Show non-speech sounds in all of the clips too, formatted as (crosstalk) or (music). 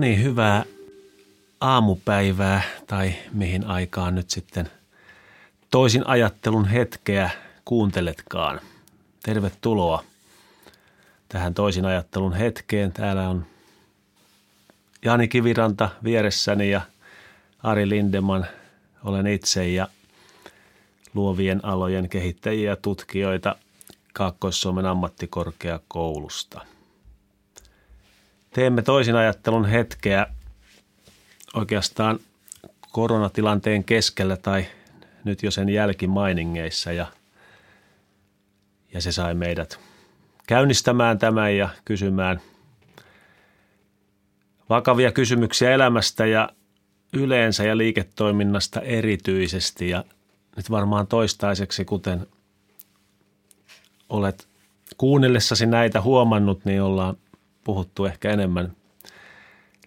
niin, hyvää aamupäivää tai mihin aikaan nyt sitten toisin ajattelun hetkeä kuunteletkaan. Tervetuloa tähän toisin ajattelun hetkeen. Täällä on Jani Kiviranta vieressäni ja Ari Lindeman olen itse ja luovien alojen kehittäjiä ja tutkijoita Kaakkois-Suomen ammattikorkeakoulusta. Teemme toisin ajattelun hetkeä oikeastaan koronatilanteen keskellä tai nyt jo sen jälkimainingeissa ja, ja se sai meidät käynnistämään tämän ja kysymään vakavia kysymyksiä elämästä ja yleensä ja liiketoiminnasta erityisesti. Ja nyt varmaan toistaiseksi, kuten olet kuunnellessasi näitä huomannut, niin ollaan puhuttu ehkä enemmän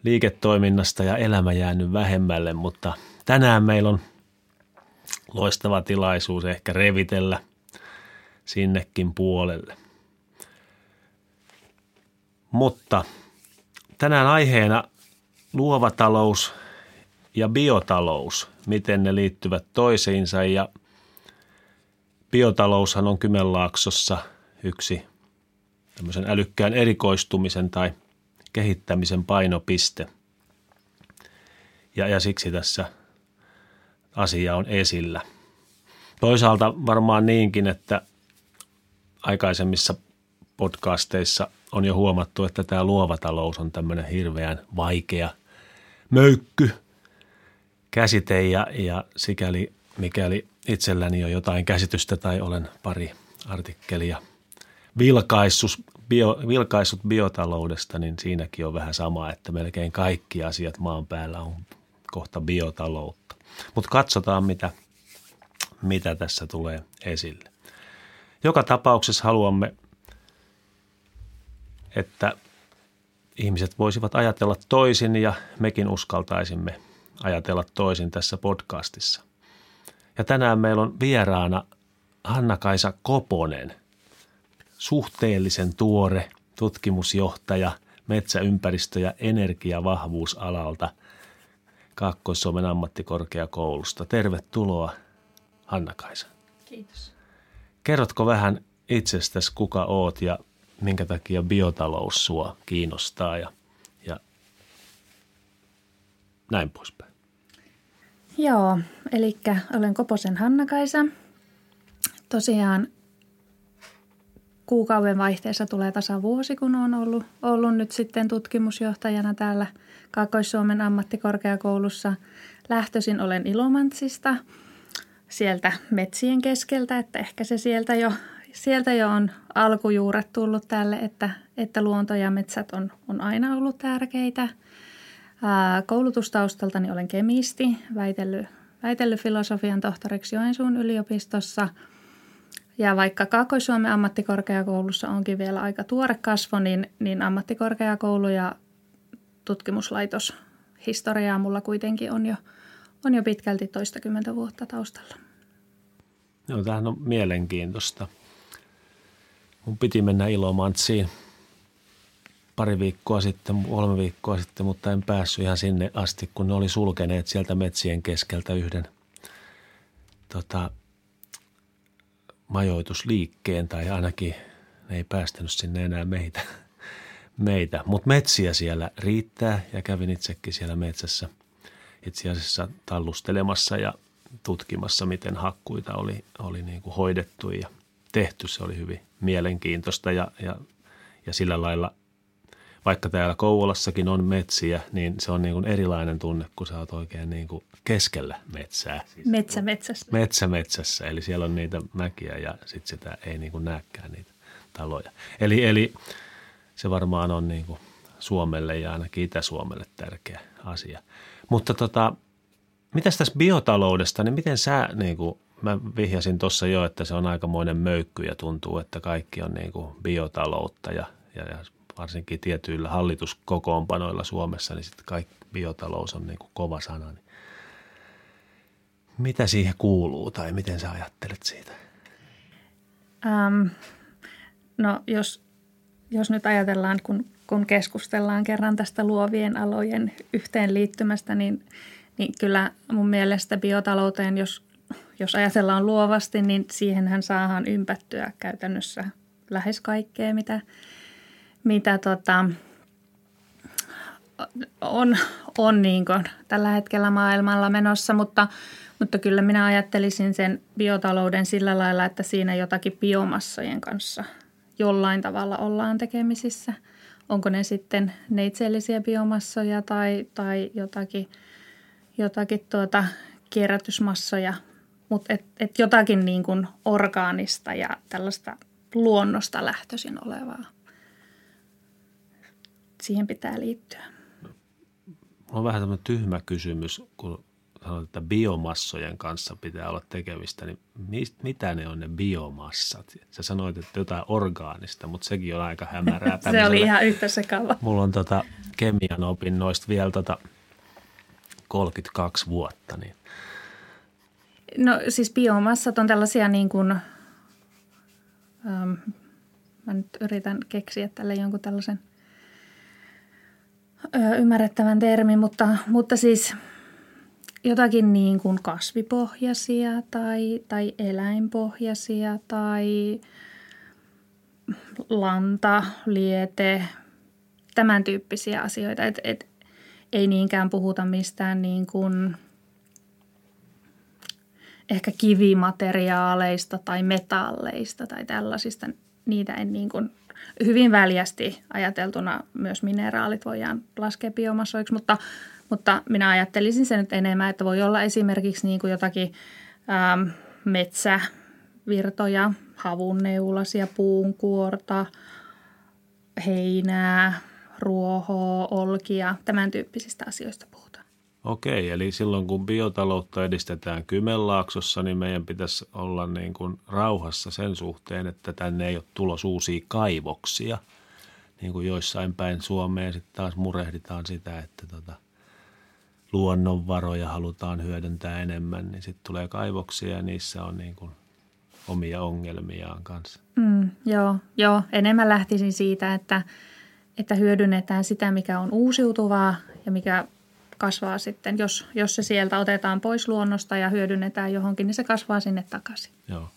liiketoiminnasta ja elämä jäänyt vähemmälle, mutta tänään meillä on loistava tilaisuus ehkä revitellä sinnekin puolelle. Mutta tänään aiheena luova talous ja biotalous, miten ne liittyvät toisiinsa ja biotaloushan on Kymenlaaksossa yksi tämmöisen älykkään erikoistumisen tai kehittämisen painopiste. Ja, ja siksi tässä asia on esillä. Toisaalta varmaan niinkin, että aikaisemmissa podcasteissa on jo huomattu, että tämä luova talous on tämmöinen hirveän vaikea möykky käsite ja, ja sikäli mikäli itselläni on jotain käsitystä tai olen pari artikkelia vilkaissut, bio, vilkaissut biotaloudesta, niin siinäkin on vähän sama, että melkein kaikki asiat maan päällä on kohta biotaloutta. Mutta katsotaan, mitä, mitä tässä tulee esille. Joka tapauksessa haluamme, että ihmiset voisivat ajatella toisin ja mekin uskaltaisimme ajatella toisin tässä podcastissa. Ja tänään meillä on vieraana Hanna-Kaisa Koponen, suhteellisen tuore tutkimusjohtaja metsäympäristö- ja energiavahvuusalalta Kaakkois-Suomen ammattikorkeakoulusta. Tervetuloa Hanna-Kaisa. Kiitos. Kerrotko vähän itsestäsi, kuka oot ja minkä takia biotalous sua kiinnostaa ja, ja näin poispäin? Joo, eli olen Koposen Hanna-Kaisa. Tosiaan kuukauden vaihteessa tulee tasa vuosi, kun olen ollut, ollut nyt sitten tutkimusjohtajana täällä Kaakkois-Suomen ammattikorkeakoulussa. Lähtöisin olen Ilomantsista, sieltä metsien keskeltä, että ehkä se sieltä jo, sieltä jo on alkujuuret tullut tälle, että, että luonto ja metsät on, on aina ollut tärkeitä – Koulutustaustaltani olen kemisti, väitellyt, väitellyt filosofian tohtoriksi Joensuun yliopistossa. Ja vaikka Kaakkois-Suomen ammattikorkeakoulussa onkin vielä aika tuore kasvo, niin, niin ammattikorkeakoulu ja tutkimuslaitos historiaa mulla kuitenkin on jo, on jo pitkälti toistakymmentä vuotta taustalla. Joo, tämähän on mielenkiintoista. Mun piti mennä Ilomantsiin – pari viikkoa sitten, kolme viikkoa sitten, mutta en päässyt ihan sinne asti, kun ne oli sulkeneet sieltä metsien keskeltä yhden tota, majoitusliikkeen tai ainakin ne ei päästänyt sinne enää meitä. (laughs) meitä. Mutta metsiä siellä riittää ja kävin itsekin siellä metsässä itse asiassa tallustelemassa ja tutkimassa, miten hakkuita oli, oli niin kuin hoidettu ja tehty. Se oli hyvin mielenkiintoista ja, ja, ja sillä lailla – vaikka täällä Kouvolassakin on metsiä, niin se on niin kuin erilainen tunne, kun sä oot oikein niin kuin keskellä metsää. Metsä metsässä. Metsä metsässä, eli siellä on niitä mäkiä ja sitten sitä ei niin kuin näekään niitä taloja. Eli, eli se varmaan on niin kuin Suomelle ja ainakin Itä-Suomelle tärkeä asia. Mutta tota, mitäs tässä biotaloudesta, niin miten sä niin kuin, mä vihjasin tuossa jo, että se on aikamoinen möykky ja tuntuu, että kaikki on niin kuin biotaloutta ja, ja, ja varsinkin tietyillä hallituskokoonpanoilla Suomessa, niin sitten kaikki biotalous on niin kuin kova sana. Niin mitä siihen kuuluu tai miten sä ajattelet siitä? Ähm, no jos, jos nyt ajatellaan, kun kun keskustellaan kerran tästä luovien alojen yhteenliittymästä, niin, niin kyllä mun mielestä biotalouteen, jos, jos ajatellaan luovasti, niin siihenhän saadaan ympättyä käytännössä lähes kaikkea, mitä, mitä tota, on, on niin kuin tällä hetkellä maailmalla menossa, mutta, mutta kyllä minä ajattelisin sen biotalouden sillä lailla, että siinä jotakin biomassojen kanssa jollain tavalla ollaan tekemisissä. Onko ne sitten neitsellisiä biomassoja tai, tai jotakin, jotakin tuota kierrätysmassoja, mutta et, et jotakin niin kuin orgaanista ja tällaista luonnosta lähtöisin olevaa. Siihen pitää liittyä on vähän tämmöinen tyhmä kysymys, kun sanoit, että biomassojen kanssa pitää olla tekemistä, niin mist, mitä ne on ne biomassat? Sä sanoit, että jotain orgaanista, mutta sekin on aika hämärää. (laughs) Se oli ihan yhtä sekava. Mulla on tota kemian opinnoista vielä tota 32 vuotta. Niin. No siis biomassat on tällaisia niin kuin, ähm, mä nyt yritän keksiä tälle jonkun tällaisen – ymmärrettävän termin, mutta, mutta siis jotakin niin kuin kasvipohjaisia tai, tai eläinpohjaisia tai lanta, liete, tämän tyyppisiä asioita. Et, et, ei niinkään puhuta mistään niin kuin ehkä kivimateriaaleista tai metalleista tai tällaisista. Niitä en niin kuin hyvin väljästi ajateltuna myös mineraalit voidaan laskea biomassoiksi, mutta, mutta minä ajattelisin sen nyt enemmän, että voi olla esimerkiksi niin kuin jotakin ähm, metsävirtoja, havunneulasia, puunkuorta, heinää, ruohoa, olkia, tämän tyyppisistä asioista puhutaan. Okei, eli silloin kun biotaloutta edistetään Kymenlaaksossa, niin meidän pitäisi olla niin kuin rauhassa sen suhteen, että tänne ei ole tulos uusia kaivoksia. Niin kuin joissain päin Suomeen sitten taas murehditaan sitä, että tota, luonnonvaroja halutaan hyödyntää enemmän, niin sitten tulee kaivoksia ja niissä on niin kuin omia ongelmiaan kanssa. Mm, joo, joo, enemmän lähtisin siitä, että, että hyödynnetään sitä, mikä on uusiutuvaa ja mikä kasvaa sitten, jos, jos se sieltä otetaan pois luonnosta ja hyödynnetään johonkin, niin se kasvaa sinne takaisin. Joo.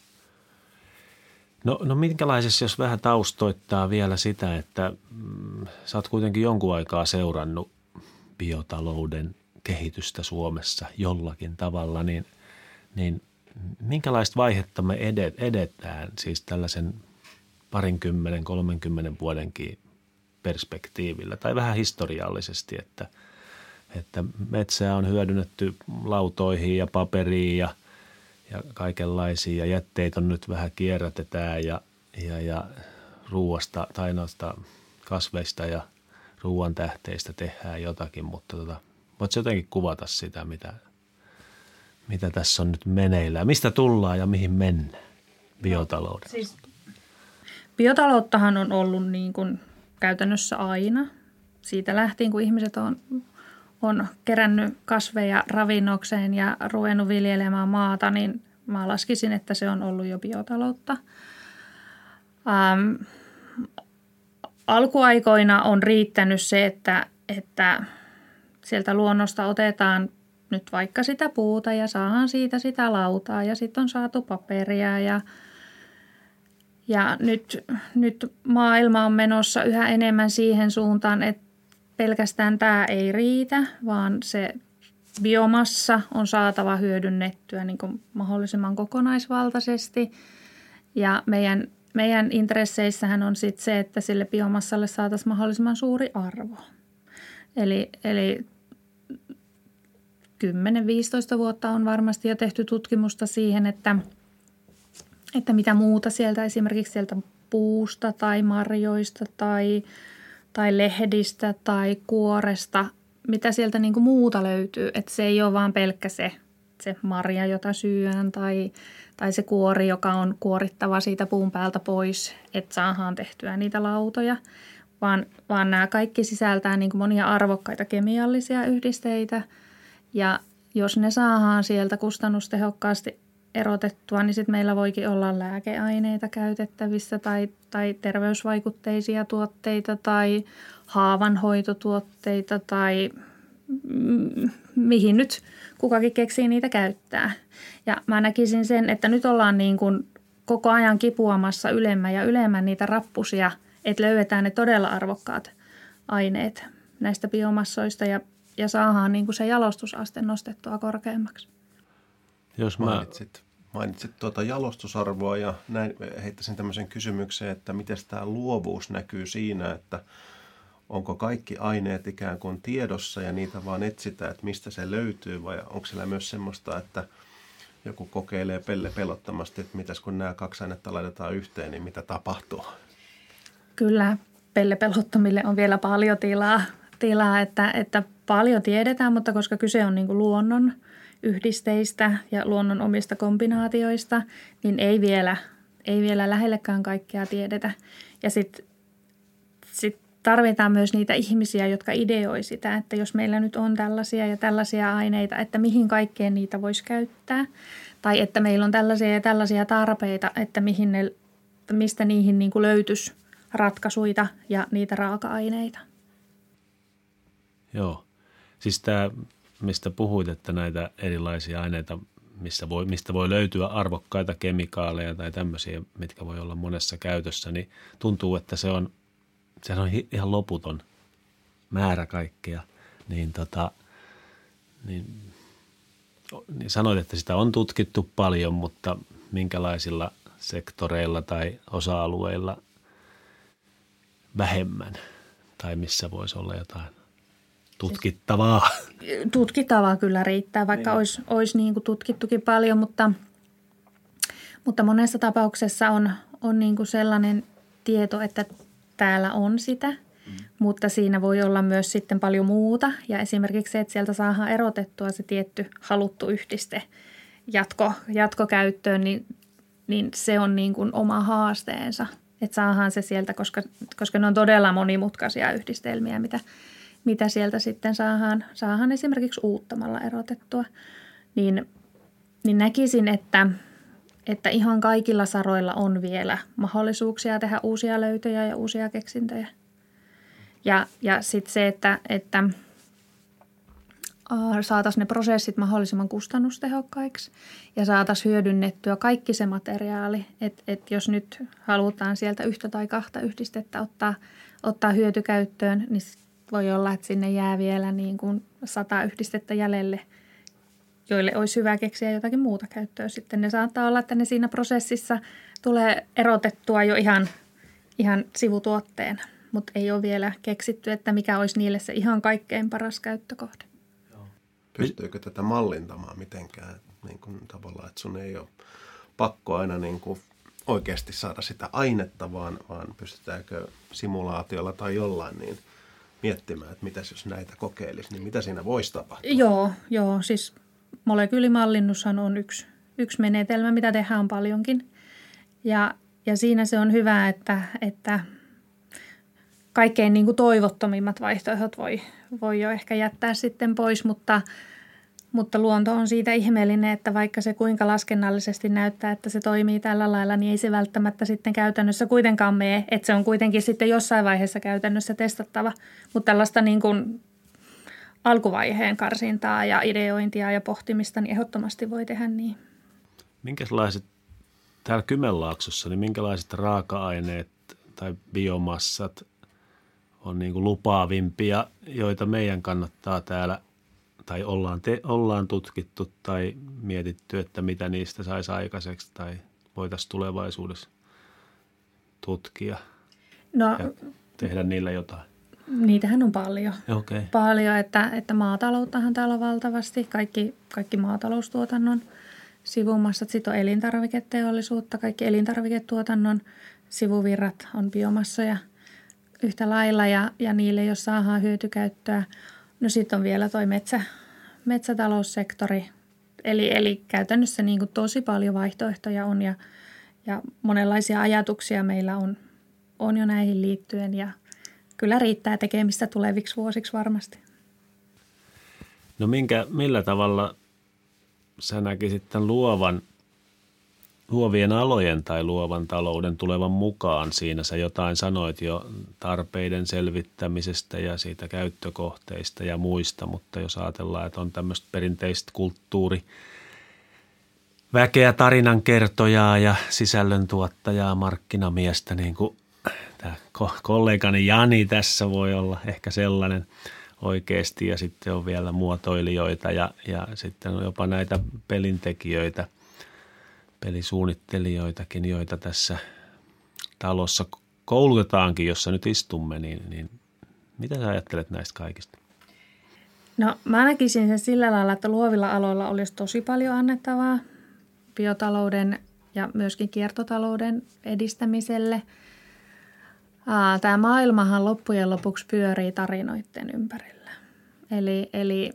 No, no minkälaisessa, jos vähän taustoittaa vielä sitä, että mm, sä oot kuitenkin jonkun aikaa seurannut biotalouden kehitystä Suomessa jollakin tavalla, niin, niin minkälaista vaihetta me edet, edetään siis tällaisen parinkymmenen, kolmenkymmenen vuodenkin perspektiivillä tai vähän historiallisesti, että – että metsää on hyödynnetty lautoihin ja paperiin ja, ja kaikenlaisia ja jätteitä on nyt vähän kierrätetään ja, ja, ja ruuasta tai noista kasveista ja ruoan tähteistä tehdään jotakin, mutta tota, voitko jotenkin kuvata sitä, mitä, mitä tässä on nyt meneillään? Mistä tullaan ja mihin mennään biotaloudessa? Siis, biotalouttahan on ollut niin kuin käytännössä aina. Siitä lähtien, kun ihmiset on on kerännyt kasveja ravinnokseen ja ruvennut viljelemään maata, niin mä laskisin, että se on ollut jo biotaloutta. Ähm, alkuaikoina on riittänyt se, että, että sieltä luonnosta otetaan nyt vaikka sitä puuta ja saadaan siitä sitä lautaa ja sitten on saatu paperia ja ja nyt, nyt maailma on menossa yhä enemmän siihen suuntaan, että pelkästään tämä ei riitä, vaan se biomassa on saatava hyödynnettyä niin kuin mahdollisimman kokonaisvaltaisesti. Ja meidän, meidän intresseissähän on sitten se, että sille biomassalle saataisiin mahdollisimman suuri arvo. Eli, eli 10-15 vuotta on varmasti jo tehty tutkimusta siihen, että, että mitä muuta sieltä esimerkiksi sieltä puusta tai marjoista tai – tai lehdistä tai kuoresta, mitä sieltä niin kuin muuta löytyy. Että se ei ole vaan pelkkä se, se marja, jota syön tai, tai se kuori, joka on kuorittava siitä puun päältä pois, että saadaan tehtyä niitä lautoja. Vaan, vaan nämä kaikki sisältää niin kuin monia arvokkaita kemiallisia yhdisteitä ja jos ne saadaan sieltä kustannustehokkaasti erotettua, niin sitten meillä voikin olla lääkeaineita käytettävissä tai, tai terveysvaikutteisia tuotteita tai haavanhoitotuotteita tai mm, mihin nyt kukakin keksii niitä käyttää. Ja mä näkisin sen, että nyt ollaan niin kuin koko ajan kipuamassa ylemmän ja ylemmän niitä rappusia, että löydetään ne todella arvokkaat aineet näistä biomassoista ja, ja saadaan niin kuin se jalostusaste nostettua korkeammaksi. Jos mä... mainitsit, mainitsit tuota jalostusarvoa ja näin heittäisin tämmöisen kysymyksen, että miten tämä luovuus näkyy siinä, että onko kaikki aineet ikään kuin tiedossa ja niitä vaan etsitään, että mistä se löytyy vai onko siellä myös semmoista, että joku kokeilee pelle pelottomasti, että mitäs kun nämä kaksi ainetta laitetaan yhteen, niin mitä tapahtuu? Kyllä, pellepelottomille on vielä paljon tilaa, tilaa että, että paljon tiedetään, mutta koska kyse on niin luonnon yhdisteistä ja luonnon omista kombinaatioista, niin ei vielä, ei vielä lähellekään kaikkea tiedetä. Ja sitten sit tarvitaan myös niitä ihmisiä, jotka ideoi sitä, että jos meillä nyt on tällaisia ja tällaisia aineita, että mihin kaikkeen niitä voisi käyttää. Tai että meillä on tällaisia ja tällaisia tarpeita, että mihin ne, mistä niihin niin kuin löytyisi ratkaisuja ja niitä raaka-aineita. Joo. Siis tämä, mistä puhuit, että näitä erilaisia aineita, missä voi, mistä voi löytyä arvokkaita kemikaaleja tai tämmöisiä, mitkä voi olla monessa käytössä, niin tuntuu, että se on, se on ihan loputon määrä kaikkea. Niin, tota, niin, niin sanoit, että sitä on tutkittu paljon, mutta minkälaisilla sektoreilla tai osa-alueilla vähemmän tai missä voisi olla jotain tutkittavaa. Tutkittavaa kyllä riittää, vaikka niin. olisi, olisi niin kuin tutkittukin paljon, mutta, mutta monessa tapauksessa on, on niin kuin sellainen tieto, että täällä on sitä, mm. mutta siinä voi olla myös sitten paljon muuta. Ja esimerkiksi se, että sieltä saadaan erotettua se tietty haluttu yhdiste jatko, jatkokäyttöön, niin, niin se on niin kuin oma haasteensa. Että saadaan se sieltä, koska, koska ne on todella monimutkaisia yhdistelmiä, mitä – mitä sieltä sitten saadaan, saadaan esimerkiksi uuttamalla erotettua, niin, niin näkisin, että, että ihan kaikilla saroilla on vielä mahdollisuuksia tehdä uusia löytöjä ja uusia keksintöjä. Ja, ja sitten se, että, että saataisiin ne prosessit mahdollisimman kustannustehokkaiksi ja saataisiin hyödynnettyä kaikki se materiaali, että, että jos nyt halutaan sieltä yhtä tai kahta yhdistettä ottaa, ottaa hyötykäyttöön, niin voi olla, että sinne jää vielä niin kuin sata yhdistettä jäljelle, joille olisi hyvä keksiä jotakin muuta käyttöä. Sitten ne saattaa olla, että ne siinä prosessissa tulee erotettua jo ihan, ihan sivutuotteena, mutta ei ole vielä keksitty, että mikä olisi niille se ihan kaikkein paras käyttökohde. Pystyykö tätä mallintamaan mitenkään niin kuin tavallaan, että sun ei ole pakko aina niin kuin oikeasti saada sitä ainetta, vaan, vaan pystytäänkö simulaatiolla tai jollain niin – miettimään, että mitäs jos näitä kokeilisi, niin mitä siinä voisi tapahtua? Joo, joo siis molekyylimallinnushan on yksi, yksi menetelmä, mitä tehdään paljonkin. Ja, ja siinä se on hyvä, että, että kaikkein niin kuin toivottomimmat vaihtoehdot voi, voi jo ehkä jättää sitten pois, mutta – mutta luonto on siitä ihmeellinen, että vaikka se kuinka laskennallisesti näyttää, että se toimii tällä lailla, niin ei se välttämättä sitten käytännössä kuitenkaan mene. Että se on kuitenkin sitten jossain vaiheessa käytännössä testattava. Mutta tällaista niin kuin alkuvaiheen karsintaa ja ideointia ja pohtimista, niin ehdottomasti voi tehdä niin. Minkälaiset täällä Kymenlaaksossa, niin minkälaiset raaka-aineet tai biomassat on niin kuin lupaavimpia, joita meidän kannattaa täällä tai ollaan, te, ollaan tutkittu tai mietitty, että mitä niistä saisi aikaiseksi tai voitaisiin tulevaisuudessa tutkia no, ja tehdä niillä jotain? Niitähän on paljon. Okay. Paljon, että, että maatalouttahan täällä on valtavasti. Kaikki, kaikki maataloustuotannon sivumassat. Sitten on elintarviketeollisuutta. Kaikki elintarviketuotannon sivuvirrat on biomassoja yhtä lailla ja, ja niille, jos saadaan hyötykäyttöä – No sitten on vielä toi metsä, metsätaloussektori. Eli, eli käytännössä niin kuin tosi paljon vaihtoehtoja on ja, ja monenlaisia ajatuksia meillä on, on jo näihin liittyen ja kyllä riittää tekemistä tuleviksi vuosiksi varmasti. No minkä, millä tavalla sä näkisit tämän luovan luovien alojen tai luovan talouden tulevan mukaan siinä. Sä jotain sanoit jo tarpeiden selvittämisestä ja siitä käyttökohteista ja muista, mutta jos ajatellaan, että on tämmöistä perinteistä kulttuuri, väkeä, tarinankertojaa ja sisällöntuottajaa, markkinamiestä, niin kuin tämä kollegani Jani tässä voi olla ehkä sellainen oikeasti ja sitten on vielä muotoilijoita ja, ja sitten on jopa näitä pelintekijöitä – pelisuunnittelijoitakin, joita tässä talossa koulutetaankin, jossa nyt istumme, niin, niin mitä sä ajattelet näistä kaikista? No mä näkisin sen sillä lailla, että luovilla aloilla olisi tosi paljon annettavaa biotalouden ja myöskin kiertotalouden edistämiselle. Tämä maailmahan loppujen lopuksi pyörii tarinoiden ympärillä. Eli, eli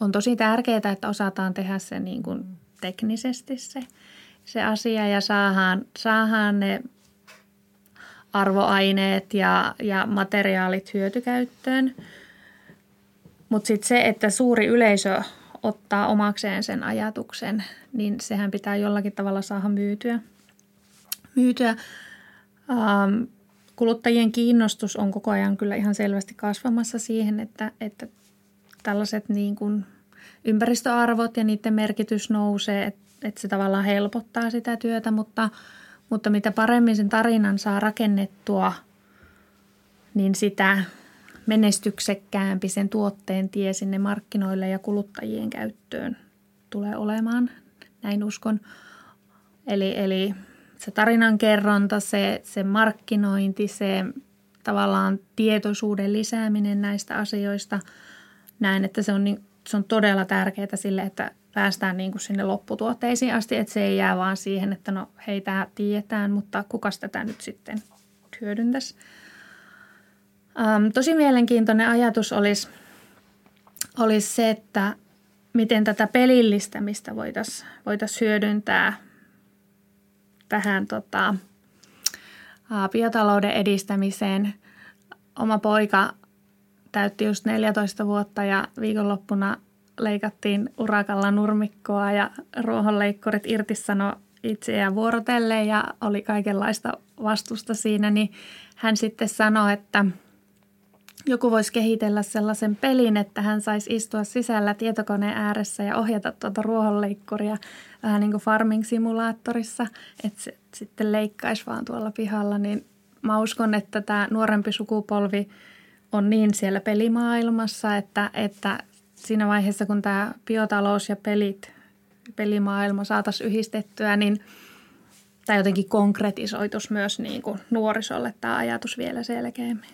on tosi tärkeää, että osataan tehdä se niin kuin teknisesti se, se asia ja saadaan, saadaan ne arvoaineet ja, ja materiaalit hyötykäyttöön. Mutta sitten se, että suuri yleisö ottaa omakseen sen ajatuksen, niin sehän pitää jollakin tavalla saada myytyä. myytyä. Ähm, kuluttajien kiinnostus on koko ajan kyllä ihan selvästi kasvamassa siihen, että, että tällaiset niin kuin – ympäristöarvot ja niiden merkitys nousee, että, että se tavallaan helpottaa sitä työtä, mutta, mutta mitä paremmin sen tarinan saa rakennettua, niin sitä menestyksekkäämpi sen tuotteen tie sinne markkinoille ja kuluttajien käyttöön tulee olemaan, näin uskon. Eli, eli se tarinan kerronta, se, se markkinointi, se tavallaan tietoisuuden lisääminen näistä asioista, näen, että se on niin se on todella tärkeää sille, että päästään niin kuin sinne lopputuotteisiin asti, että se ei jää vaan siihen, että no hei, tämä tiedetään, mutta kuka tätä nyt sitten hyödyntäisi. Ähm, tosi mielenkiintoinen ajatus olisi, olisi se, että miten tätä pelillistämistä voitaisiin voitais hyödyntää tähän tota, biotalouden edistämiseen. Oma poika täytti just 14 vuotta ja viikonloppuna leikattiin urakalla nurmikkoa ja ruohonleikkurit irtisano itseään vuorotelle ja oli kaikenlaista vastusta siinä, niin hän sitten sanoi, että joku voisi kehitellä sellaisen pelin, että hän saisi istua sisällä tietokoneen ääressä ja ohjata tuota ruohonleikkuria vähän niin kuin farming-simulaattorissa, että se sitten leikkaisi vaan tuolla pihalla, niin mä uskon, että tämä nuorempi sukupolvi – on niin siellä pelimaailmassa, että, että siinä vaiheessa, kun tämä biotalous ja pelit, pelimaailma saataisiin yhdistettyä, niin tämä jotenkin konkretisoitus myös niin kuin nuorisolle tämä ajatus vielä selkeämmin.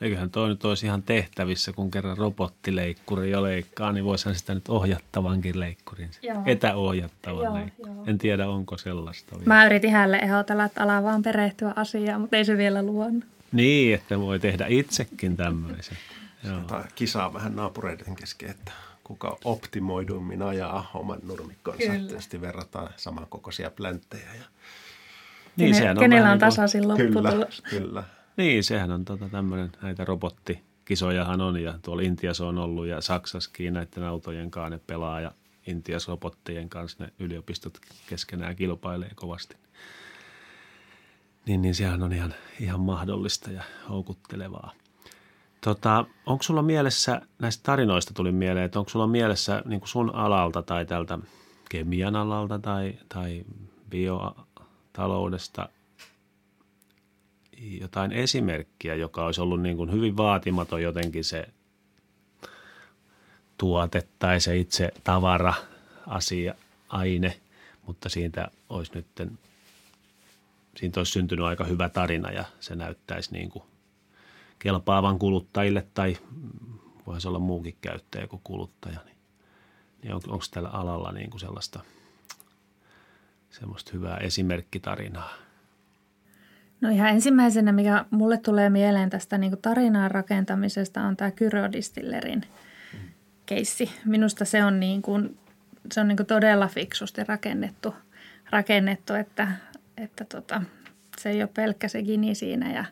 Eiköhän toi nyt olisi ihan tehtävissä, kun kerran robottileikkuri jo leikkaa, niin voisihan sitä nyt ohjattavankin leikkurin, joo. etäohjattavan joo, leikkurin. Joo. En tiedä, onko sellaista. Mä yritin hänelle ehdotella, että ala vaan perehtyä asiaan, mutta ei se vielä luonut. Niin, että voi tehdä itsekin tämmöisen. Joo. kisaa vähän naapureiden kesken, että kuka optimoidummin ajaa oman nurmikkonsa. Tietysti verrataan samankokoisia plänttejä. Ja... Niin, sehän on kenellä on niin tasaisin lopputulos. Kyllä, kyllä. Niin, sehän on tota tämmöinen, näitä robottikisojahan on ja tuolla Intiassa on ollut ja Saksassakin näiden autojen kanssa ne pelaa ja Intias robottien kanssa ne yliopistot keskenään kilpailee kovasti niin, niin sehän on ihan, ihan mahdollista ja houkuttelevaa. Tota, onko sulla mielessä, näistä tarinoista tuli mieleen, että onko sulla mielessä niin sun alalta tai tältä kemian alalta tai, tai biotaloudesta jotain esimerkkiä, joka olisi ollut niin kuin hyvin vaatimaton jotenkin se tuote tai se itse tavara, asia, aine, mutta siitä olisi nyt siitä olisi syntynyt aika hyvä tarina ja se näyttäisi niin kuin kelpaavan kuluttajille tai voisi olla muukin käyttäjä kuin kuluttaja. Niin, niin on, onko tällä alalla niin kuin sellaista semmoista hyvää esimerkkitarinaa? No ihan ensimmäisenä, mikä mulle tulee mieleen tästä niin tarinan rakentamisesta, on tämä Kyrodistillerin mm. keissi. Minusta se on, niin kuin, se on niin kuin todella fiksusti rakennettu, rakennettu että että tota, se ei ole pelkkä se gini siinä ja,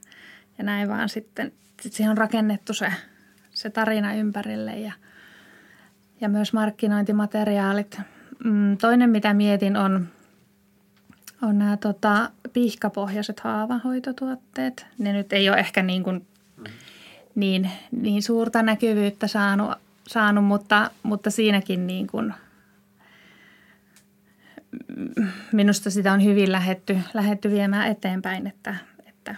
ja näin vaan sitten sit siihen on rakennettu se, se tarina ympärille ja, ja myös markkinointimateriaalit mm, toinen, mitä mietin, on, on nämä tota, pihkapohjaiset haavahoitotuotteet. Ne nyt ei ole ehkä niin, kuin, niin, niin suurta näkyvyyttä saanut, saanut mutta, mutta siinäkin niin kuin, minusta sitä on hyvin lähetty, lähetty viemään eteenpäin, että, että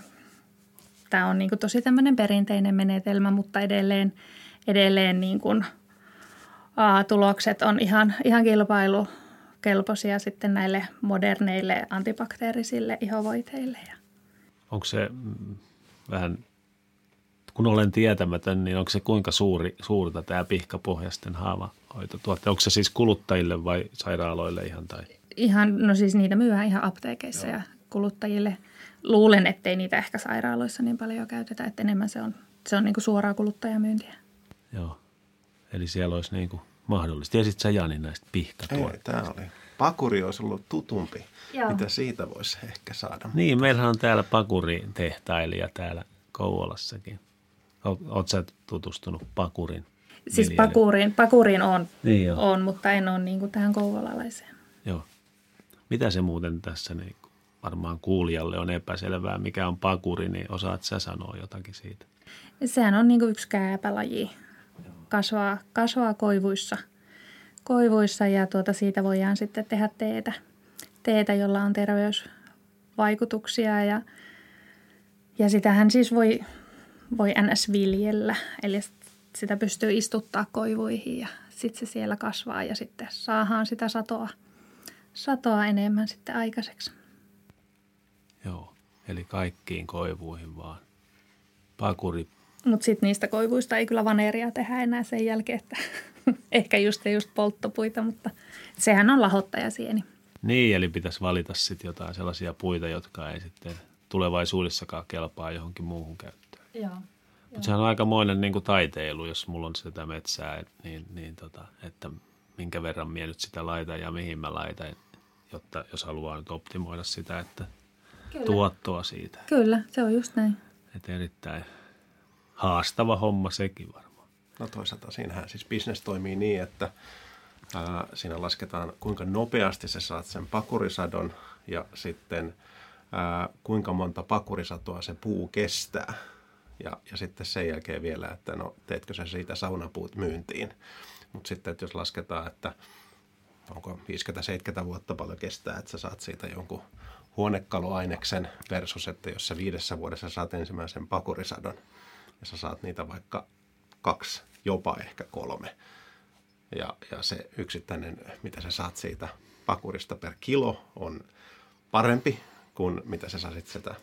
tämä on niin kuin tosi tämmöinen perinteinen menetelmä, mutta edelleen, edelleen niin kuin, aa, tulokset on ihan, ihan kilpailukelpoisia sitten näille moderneille antibakteerisille ihovoiteille. Onko se mm, vähän, kun olen tietämätön, niin onko se kuinka suuri, suurta tämä pihkapohjaisten haavahoitotuotte? Onko se siis kuluttajille vai sairaaloille ihan tai? Ihan, no siis niitä myydään ihan apteekeissa Joo. ja kuluttajille. Luulen, ettei niitä ehkä sairaaloissa niin paljon käytetä, että enemmän se on, se on niin kuin suoraa kuluttajamyyntiä. Joo, eli siellä olisi niin kuin mahdollista. Tiesit sä Jani näistä pihkatuotteista? Ei, tämä oli. Pakuri olisi ollut tutumpi. Joo. Mitä siitä voisi ehkä saada? Niin, meillähän on täällä pakuritehtailija täällä Kouvolassakin. Oletko sä tutustunut pakurin? Siis pakuriin, pakuriin on, niin on, mutta en ole niin kuin tähän kouvolalaiseen. Joo. Mitä se muuten tässä niin varmaan kuulijalle on epäselvää, mikä on pakuri, niin osaat sä sanoa jotakin siitä? Sehän on niin yksi kääpälaji. Kasvaa, kasvaa koivuissa, koivuissa ja tuota siitä voidaan sitten tehdä teetä, teetä jolla on terveysvaikutuksia ja, ja sitähän siis voi, voi ns. viljellä. Eli sitä pystyy istuttaa koivuihin ja sitten se siellä kasvaa ja sitten saadaan sitä satoa – satoa enemmän sitten aikaiseksi. Joo, eli kaikkiin koivuihin vaan. Pakuri. Mutta sitten niistä koivuista ei kyllä vaneria tehdä enää sen jälkeen, että (laughs) ehkä just just polttopuita, mutta sehän on lahottajasieni. Niin, eli pitäisi valita sitten jotain sellaisia puita, jotka ei sitten tulevaisuudessakaan kelpaa johonkin muuhun käyttöön. Joo. Mutta sehän on aikamoinen niin kuin taiteilu, jos mulla on sitä metsää, niin, niin tota, että minkä verran minä nyt sitä laitan ja mihin mä laitan, jotta jos haluaa nyt optimoida sitä, että Kyllä. tuottoa siitä. Kyllä, se on just näin. Että erittäin haastava homma sekin varmaan. No toisaalta siinähän siis bisnes toimii niin, että ää, siinä lasketaan kuinka nopeasti sä saat sen pakurisadon ja sitten ää, kuinka monta pakurisatoa se puu kestää. Ja, ja sitten sen jälkeen vielä, että no teetkö sä siitä saunapuut myyntiin. Mutta sitten, että jos lasketaan, että onko 50-70 vuotta paljon kestää, että sä saat siitä jonkun huonekaluaineksen versus, että jos sä viidessä vuodessa saat ensimmäisen pakurisadon ja sä saat niitä vaikka kaksi, jopa ehkä kolme. Ja, ja se yksittäinen, mitä sä saat siitä pakurista per kilo on parempi kuin mitä sä saisit sitä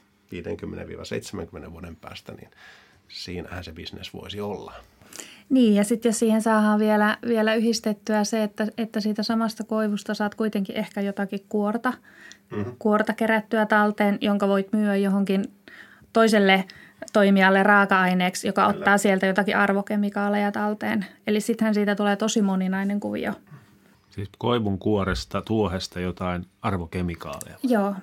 50-70 vuoden päästä, niin siinähän se bisnes voisi olla. Niin, ja sitten jos siihen saadaan vielä, vielä yhdistettyä se, että, että siitä samasta koivusta saat kuitenkin ehkä jotakin kuorta, mm-hmm. kuorta kerättyä talteen, jonka voit myyä johonkin toiselle toimijalle raaka-aineeksi, joka Kyllä. ottaa sieltä jotakin arvokemikaaleja talteen. Eli sittenhän siitä tulee tosi moninainen kuvio. Siis koivun kuoresta, tuohesta jotain arvokemikaaleja? Joo.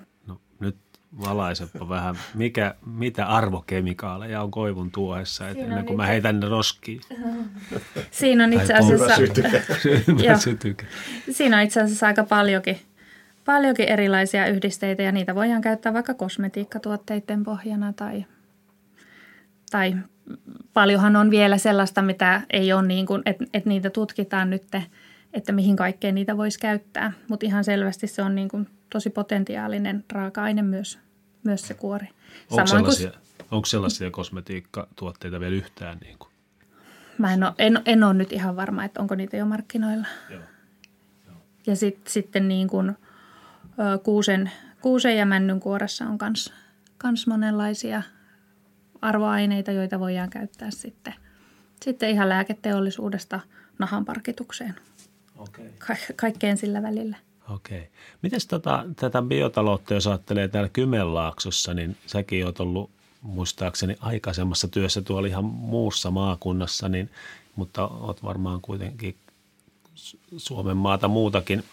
Valaisepa vähän, mikä, mitä arvokemikaaleja on koivun tuohessa, että ennen kuin mä heitän ne roskiin. Siinä on itse asiassa, (laughs) Siinä on itse asiassa aika paljonkin, paljonkin erilaisia yhdisteitä ja niitä voidaan käyttää vaikka kosmetiikkatuotteiden pohjana tai, tai paljonhan on vielä sellaista, mitä ei ole niin kuin, että, että niitä tutkitaan nyt, että mihin kaikkeen niitä voisi käyttää, mutta ihan selvästi se on niin kuin tosi potentiaalinen raaka-aine myös myös se kuori. Onko sellaisia, kuin... onko sellaisia kosmetiikkatuotteita vielä yhtään? Niin kuin? Mä en ole, en, en ole nyt ihan varma, että onko niitä jo markkinoilla. Joo. Joo. Ja sit, sitten niin kuin, kuusen, kuusen ja männyn kuoressa on kans, kans monenlaisia arvoaineita, joita voidaan käyttää sitten, sitten ihan lääketeollisuudesta nahan parkitukseen. Okay. Ka- kaikkeen sillä välillä. Okei. Miten tota, tätä biotaloutta, jos ajattelee täällä Kymenlaaksossa, niin säkin oot ollut muistaakseni aikaisemmassa työssä tuolla ihan muussa maakunnassa, niin, mutta oot varmaan kuitenkin Suomen maata muutakin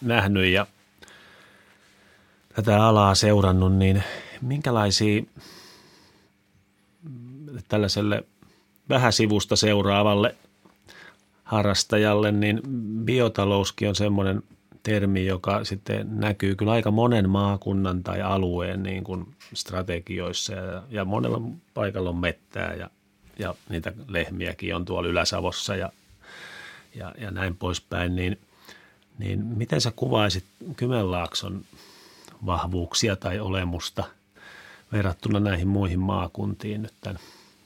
nähnyt ja tätä alaa seurannut, niin minkälaisia tällaiselle vähän sivusta seuraavalle harrastajalle, niin biotalouskin on semmoinen – termi, joka sitten näkyy kyllä aika monen maakunnan tai alueen niin kuin strategioissa ja, ja monella paikalla on mettää ja, ja niitä lehmiäkin on tuolla Ylä-Savossa ja, ja, ja näin poispäin, niin, niin miten sä kuvaisit Kymenlaakson vahvuuksia tai olemusta verrattuna näihin muihin maakuntiin nyt tämän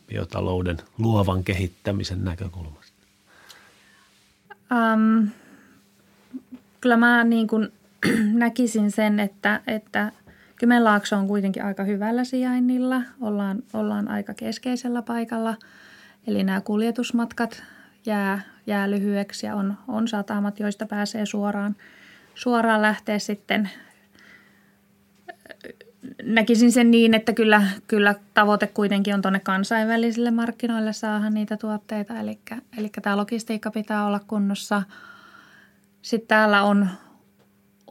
biotalouden luovan kehittämisen näkökulmasta? Um, kyllä mä niin kuin (clears throat) näkisin sen, että, että Kymenlaakso on kuitenkin aika hyvällä sijainnilla. Ollaan, ollaan aika keskeisellä paikalla. Eli nämä kuljetusmatkat jää, jää lyhyeksi ja on, on satamat, joista pääsee suoraan, suoraan lähteä sitten näkisin sen niin, että kyllä, kyllä tavoite kuitenkin on tuonne kansainvälisille markkinoille saada niitä tuotteita. Eli, eli tämä logistiikka pitää olla kunnossa. Sitten täällä on,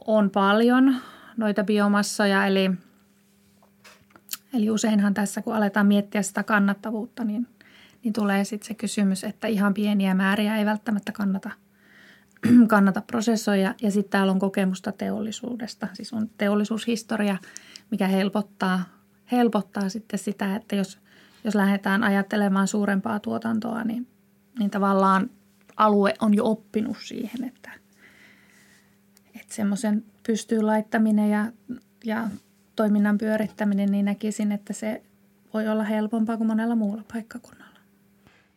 on paljon noita biomassoja, eli, eli useinhan tässä kun aletaan miettiä sitä kannattavuutta, niin, niin tulee sitten se kysymys, että ihan pieniä määriä ei välttämättä kannata, (clears throat) kannata prosessoida. Ja sitten täällä on kokemusta teollisuudesta, siis on teollisuushistoria – mikä helpottaa, helpottaa sitten sitä, että jos, jos lähdetään ajattelemaan suurempaa tuotantoa, niin, niin tavallaan alue on jo oppinut siihen, että, että semmoisen pystyy laittaminen ja, ja toiminnan pyörittäminen, niin näkisin, että se voi olla helpompaa kuin monella muulla paikkakunnalla.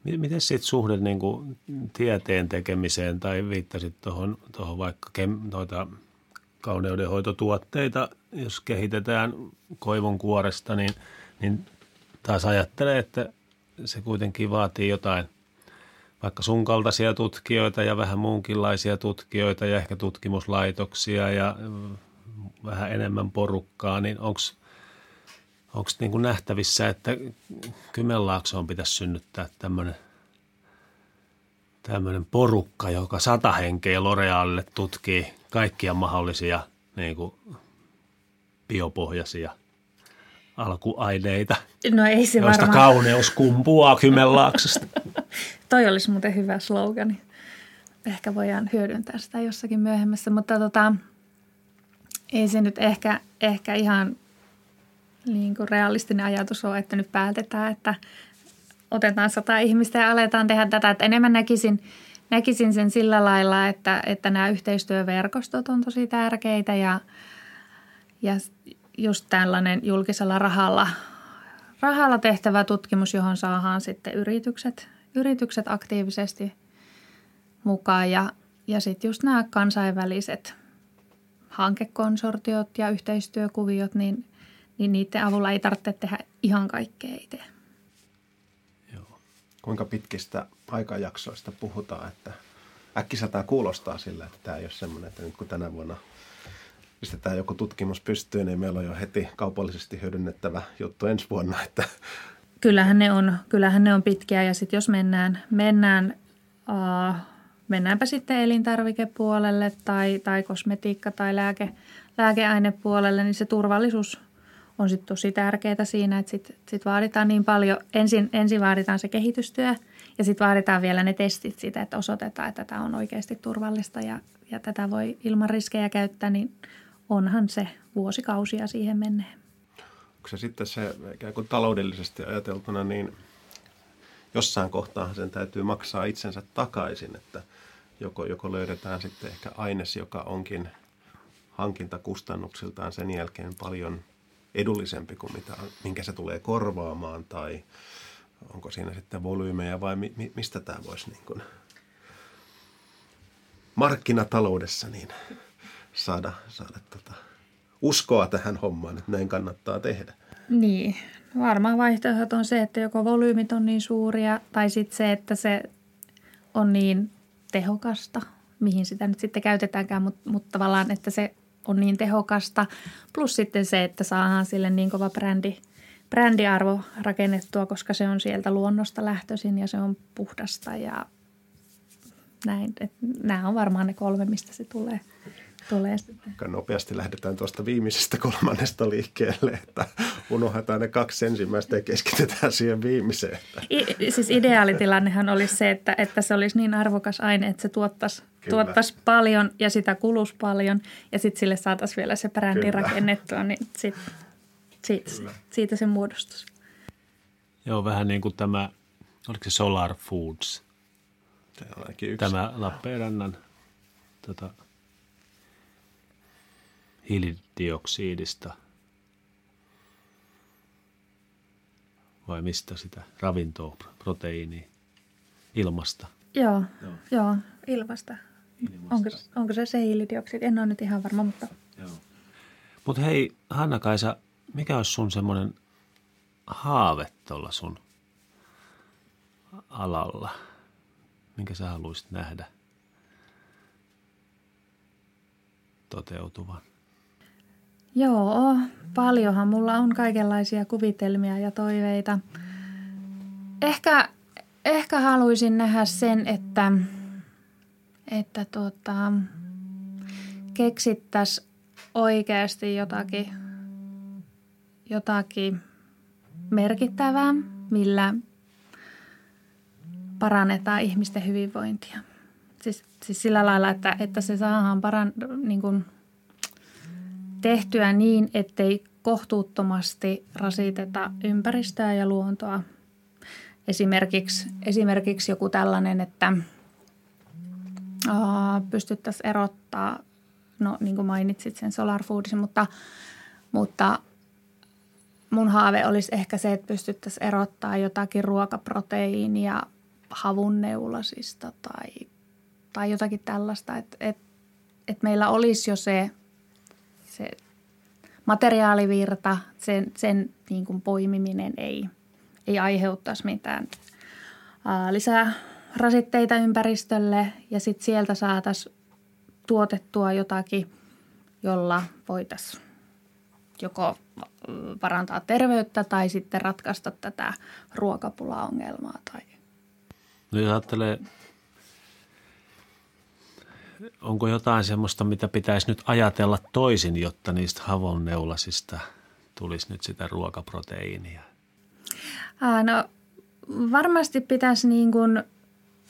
Miten sitten suhde niin kuin tieteen tekemiseen tai viittasit tuohon, vaikka kem, noita kauneudenhoitotuotteita, jos kehitetään koivun kuoresta, niin, niin taas ajattelee, että se kuitenkin vaatii jotain vaikka sun kaltaisia tutkijoita ja vähän muunkinlaisia tutkijoita ja ehkä tutkimuslaitoksia ja mm, vähän enemmän porukkaa, niin onko onko niin kuin nähtävissä, että Kymenlaaksoon pitäisi synnyttää tämmöinen tämmöinen porukka, joka sata henkeä L'Orealille tutkii kaikkia mahdollisia niin kuin biopohjaisia alkuaineita, no ei se joista varmaan. kauneus kumpuaa Kymenlaaksosta. (laughs) Toi olisi muuten hyvä slogani. Ehkä voidaan hyödyntää sitä jossakin myöhemmässä, mutta tota, ei se nyt ehkä, ehkä ihan niin kuin realistinen ajatus ole, että nyt päätetään, että otetaan sata ihmistä ja aletaan tehdä tätä. Että enemmän näkisin, näkisin sen sillä lailla, että, että nämä yhteistyöverkostot on tosi tärkeitä ja, ja just tällainen julkisella rahalla, rahalla tehtävä tutkimus, johon saadaan sitten yritykset, yritykset aktiivisesti mukaan. Ja, ja sitten just nämä kansainväliset hankekonsortiot ja yhteistyökuviot, niin, niin niiden avulla ei tarvitse tehdä ihan kaikkea itse. Kuinka pitkistä aikajaksoista puhutaan, että äkkiseltään kuulostaa sillä, että tämä ei ole semmoinen, että nyt kun tänä vuonna pistetään joku tutkimus pystyyn, niin meillä on jo heti kaupallisesti hyödynnettävä juttu ensi vuonna. Että. Kyllähän ne on, kyllähän ne on pitkiä ja sitten jos mennään, mennään uh, mennäänpä sitten elintarvikepuolelle tai, tai kosmetiikka- tai lääke, lääkeainepuolelle, niin se turvallisuus – on sitten tosi tärkeää siinä, että sitten sit vaaditaan niin paljon, ensin, ensin vaaditaan se kehitystyö ja sitten vaaditaan vielä ne testit siitä, että osoitetaan, että tämä on oikeasti turvallista ja, ja tätä voi ilman riskejä käyttää, niin onhan se vuosikausia siihen menee. Onko se sitten se ikään kuin taloudellisesti ajateltuna, niin jossain kohtaa sen täytyy maksaa itsensä takaisin, että joko, joko löydetään sitten ehkä aines, joka onkin hankintakustannuksiltaan sen jälkeen paljon – edullisempi kuin mitä, minkä se tulee korvaamaan tai onko siinä sitten volyymeja vai mi, mi, mistä tämä voisi niin kuin markkinataloudessa niin saada, saada tota uskoa tähän hommaan, että näin kannattaa tehdä. Niin, varmaan vaihtoehdot on se, että joko volyymit on niin suuria tai sitten se, että se on niin tehokasta, mihin sitä nyt sitten käytetäänkään, mutta, mutta tavallaan, että se on niin tehokasta. Plus sitten se, että saadaan sille niin kova brändi, brändiarvo rakennettua, koska se on sieltä luonnosta lähtöisin ja se on puhdasta ja näin. Et nämä on varmaan ne kolme, mistä se tulee, tulee sitten. Nopeasti lähdetään tuosta viimeisestä kolmannesta liikkeelle, että unohdetaan ne kaksi ensimmäistä ja keskitytään siihen viimeiseen. I, siis ideaalitilannehan olisi se, että, että se olisi niin arvokas aine, että se tuottaisi, tuottaisi paljon ja sitä kulus paljon ja sitten sille saataisiin vielä se brändi Kyllä. rakennettua, niin sit, siitä, siitä se muodostus. Joo, vähän niin kuin tämä, oliko se Solar Foods? Tämä Lappeenrannan tota, hiilidioksidista vai mistä sitä ravintoa, proteiiniä, ilmasta? Joo, joo. joo ilmasta. ilmasta. Onko, onko se se hiilidioksidi? En ole nyt ihan varma, mutta... Mutta hei, Hanna-Kaisa, mikä olisi sun semmoinen haave tuolla sun alalla? Minkä sä haluaisit nähdä toteutuvan? Joo, paljonhan mulla on kaikenlaisia kuvitelmia ja toiveita. Ehkä, ehkä haluaisin nähdä sen, että, että tota, keksittäisiin oikeasti jotakin, jotakin merkittävää, millä parannetaan ihmisten hyvinvointia. Siis, siis sillä lailla, että, että se saadaan paran, niin kuin – tehtyä niin, ettei kohtuuttomasti rasiteta ympäristöä ja luontoa. Esimerkiksi, esimerkiksi joku tällainen, että pystyttäisiin erottaa, no niin kuin mainitsit sen solar foodsin, mutta, mutta mun haave olisi ehkä se, että pystyttäisiin erottaa jotakin ruokaproteiinia havunneulasista tai, tai jotakin tällaista, että, että, että meillä olisi jo se – se materiaalivirta, sen, sen niin kuin poimiminen ei, ei aiheuttaisi mitään ää, lisää rasitteita ympäristölle ja sitten sieltä saataisiin tuotettua jotakin, jolla voitaisiin joko parantaa terveyttä tai sitten ratkaista tätä ruokapulaongelmaa. Tai... No jos ajattelee onko jotain semmoista, mitä pitäisi nyt ajatella toisin, jotta niistä havonneulasista tulisi nyt sitä ruokaproteiinia? No varmasti pitäisi niin kuin,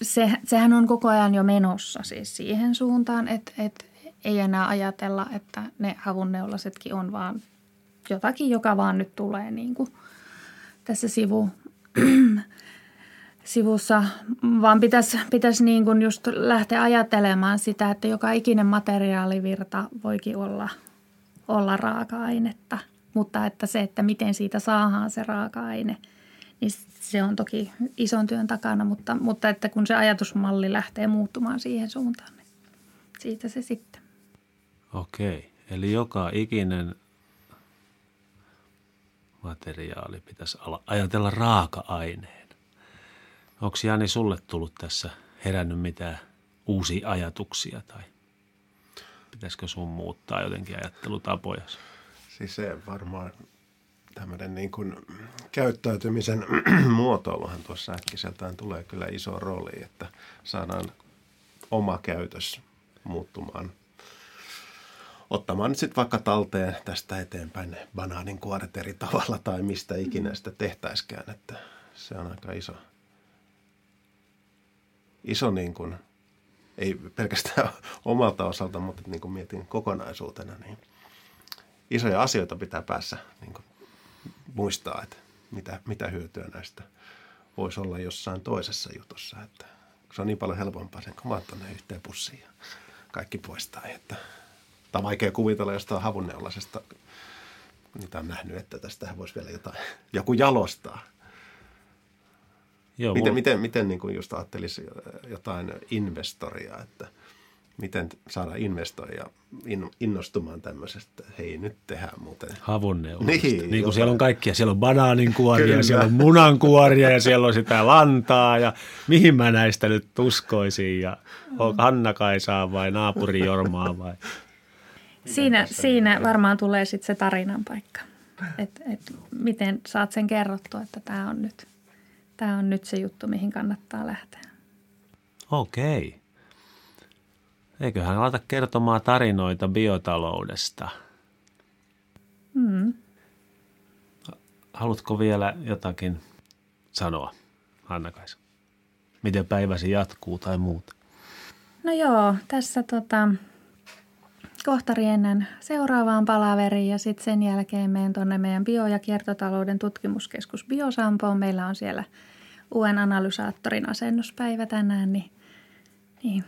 se, sehän on koko ajan jo menossa siis siihen suuntaan, että, että ei enää ajatella, että ne havunneulasetkin on vaan jotakin, joka vaan nyt tulee niin kuin tässä sivu sivussa, vaan pitäisi, pitäisi niin kuin just lähteä ajattelemaan sitä, että joka ikinen materiaalivirta voikin olla, olla raaka-ainetta. Mutta että se, että miten siitä saadaan se raaka-aine, niin se on toki ison työn takana, mutta, mutta että kun se ajatusmalli lähtee muuttumaan siihen suuntaan, niin siitä se sitten. Okei, eli joka ikinen materiaali pitäisi ajatella raaka-aineen. Onko Jani sulle tullut tässä herännyt mitään uusia ajatuksia tai pitäisikö sun muuttaa jotenkin ajattelutapoja? Siis se varmaan tämmöinen niin kuin käyttäytymisen (clears throat) muotoiluhan tuossa äkkiseltään tulee kyllä iso rooli, että saadaan oma käytös muuttumaan. Ottamaan nyt sitten vaikka talteen tästä eteenpäin banaanin kuoret eri tavalla tai mistä ikinä sitä tehtäiskään, että se on aika iso – iso niin kuin, ei pelkästään (laughs) omalta osalta, mutta niin kuin mietin kokonaisuutena, niin isoja asioita pitää päässä niin kuin muistaa, että mitä, mitä hyötyä näistä voisi olla jossain toisessa jutussa. Että se on niin paljon helpompaa sen, kun vaan tuonne yhteen pussiin ja kaikki poistaa. Että, tämä on vaikea kuvitella jostain havunneolasesta, niitä on nähnyt, että tästä voisi vielä jotain, joku jalostaa – Joo, miten, mulla... miten, miten niin kuin just ajattelisi jotain investoria, että miten saada investoija innostumaan tämmöisestä, että hei nyt tehdään muuten. Havunneulasta. Niin, niin kuin siellä on kaikkia, siellä on banaaninkuoria, siellä on munankuoria ja siellä on sitä lantaa ja mihin mä näistä nyt tuskoisin ja onko Hanna Kaisaa vai naapuri Jormaa vai? Siinä, siinä varmaan tulee sitten se tarinan paikka, että et miten saat sen kerrottua, että tämä on nyt – tämä on nyt se juttu, mihin kannattaa lähteä. Okei. Eiköhän alata kertomaan tarinoita biotaloudesta. Mm. Haluatko vielä jotakin sanoa, Hanna-Kaisa? Miten päiväsi jatkuu tai muuta? No joo, tässä tota, kohta riennän seuraavaan palaveriin ja sitten sen jälkeen menen tuonne meidän bio- ja kiertotalouden tutkimuskeskus Biosampoon. Meillä on siellä uuden analysaattorin asennuspäivä tänään, niin, niin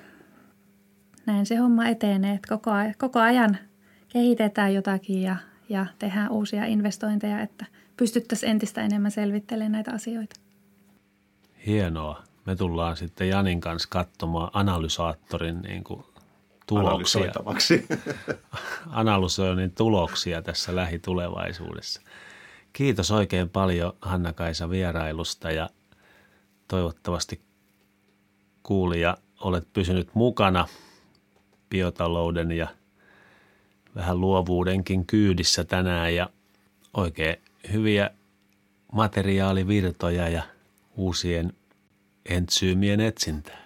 näin se homma etenee, että koko, koko ajan kehitetään jotakin ja, ja tehdään uusia investointeja, että pystyttäisiin entistä enemmän selvittelemään näitä asioita. Hienoa. Me tullaan sitten Janin kanssa katsomaan analysaattorin niin kuin tuloksia. (laughs) Analysoinnin tuloksia tässä lähitulevaisuudessa. Kiitos oikein paljon Hanna-Kaisa vierailusta ja toivottavasti kuulija olet pysynyt mukana biotalouden ja vähän luovuudenkin kyydissä tänään ja oikein hyviä materiaalivirtoja ja uusien entsyymien etsintää.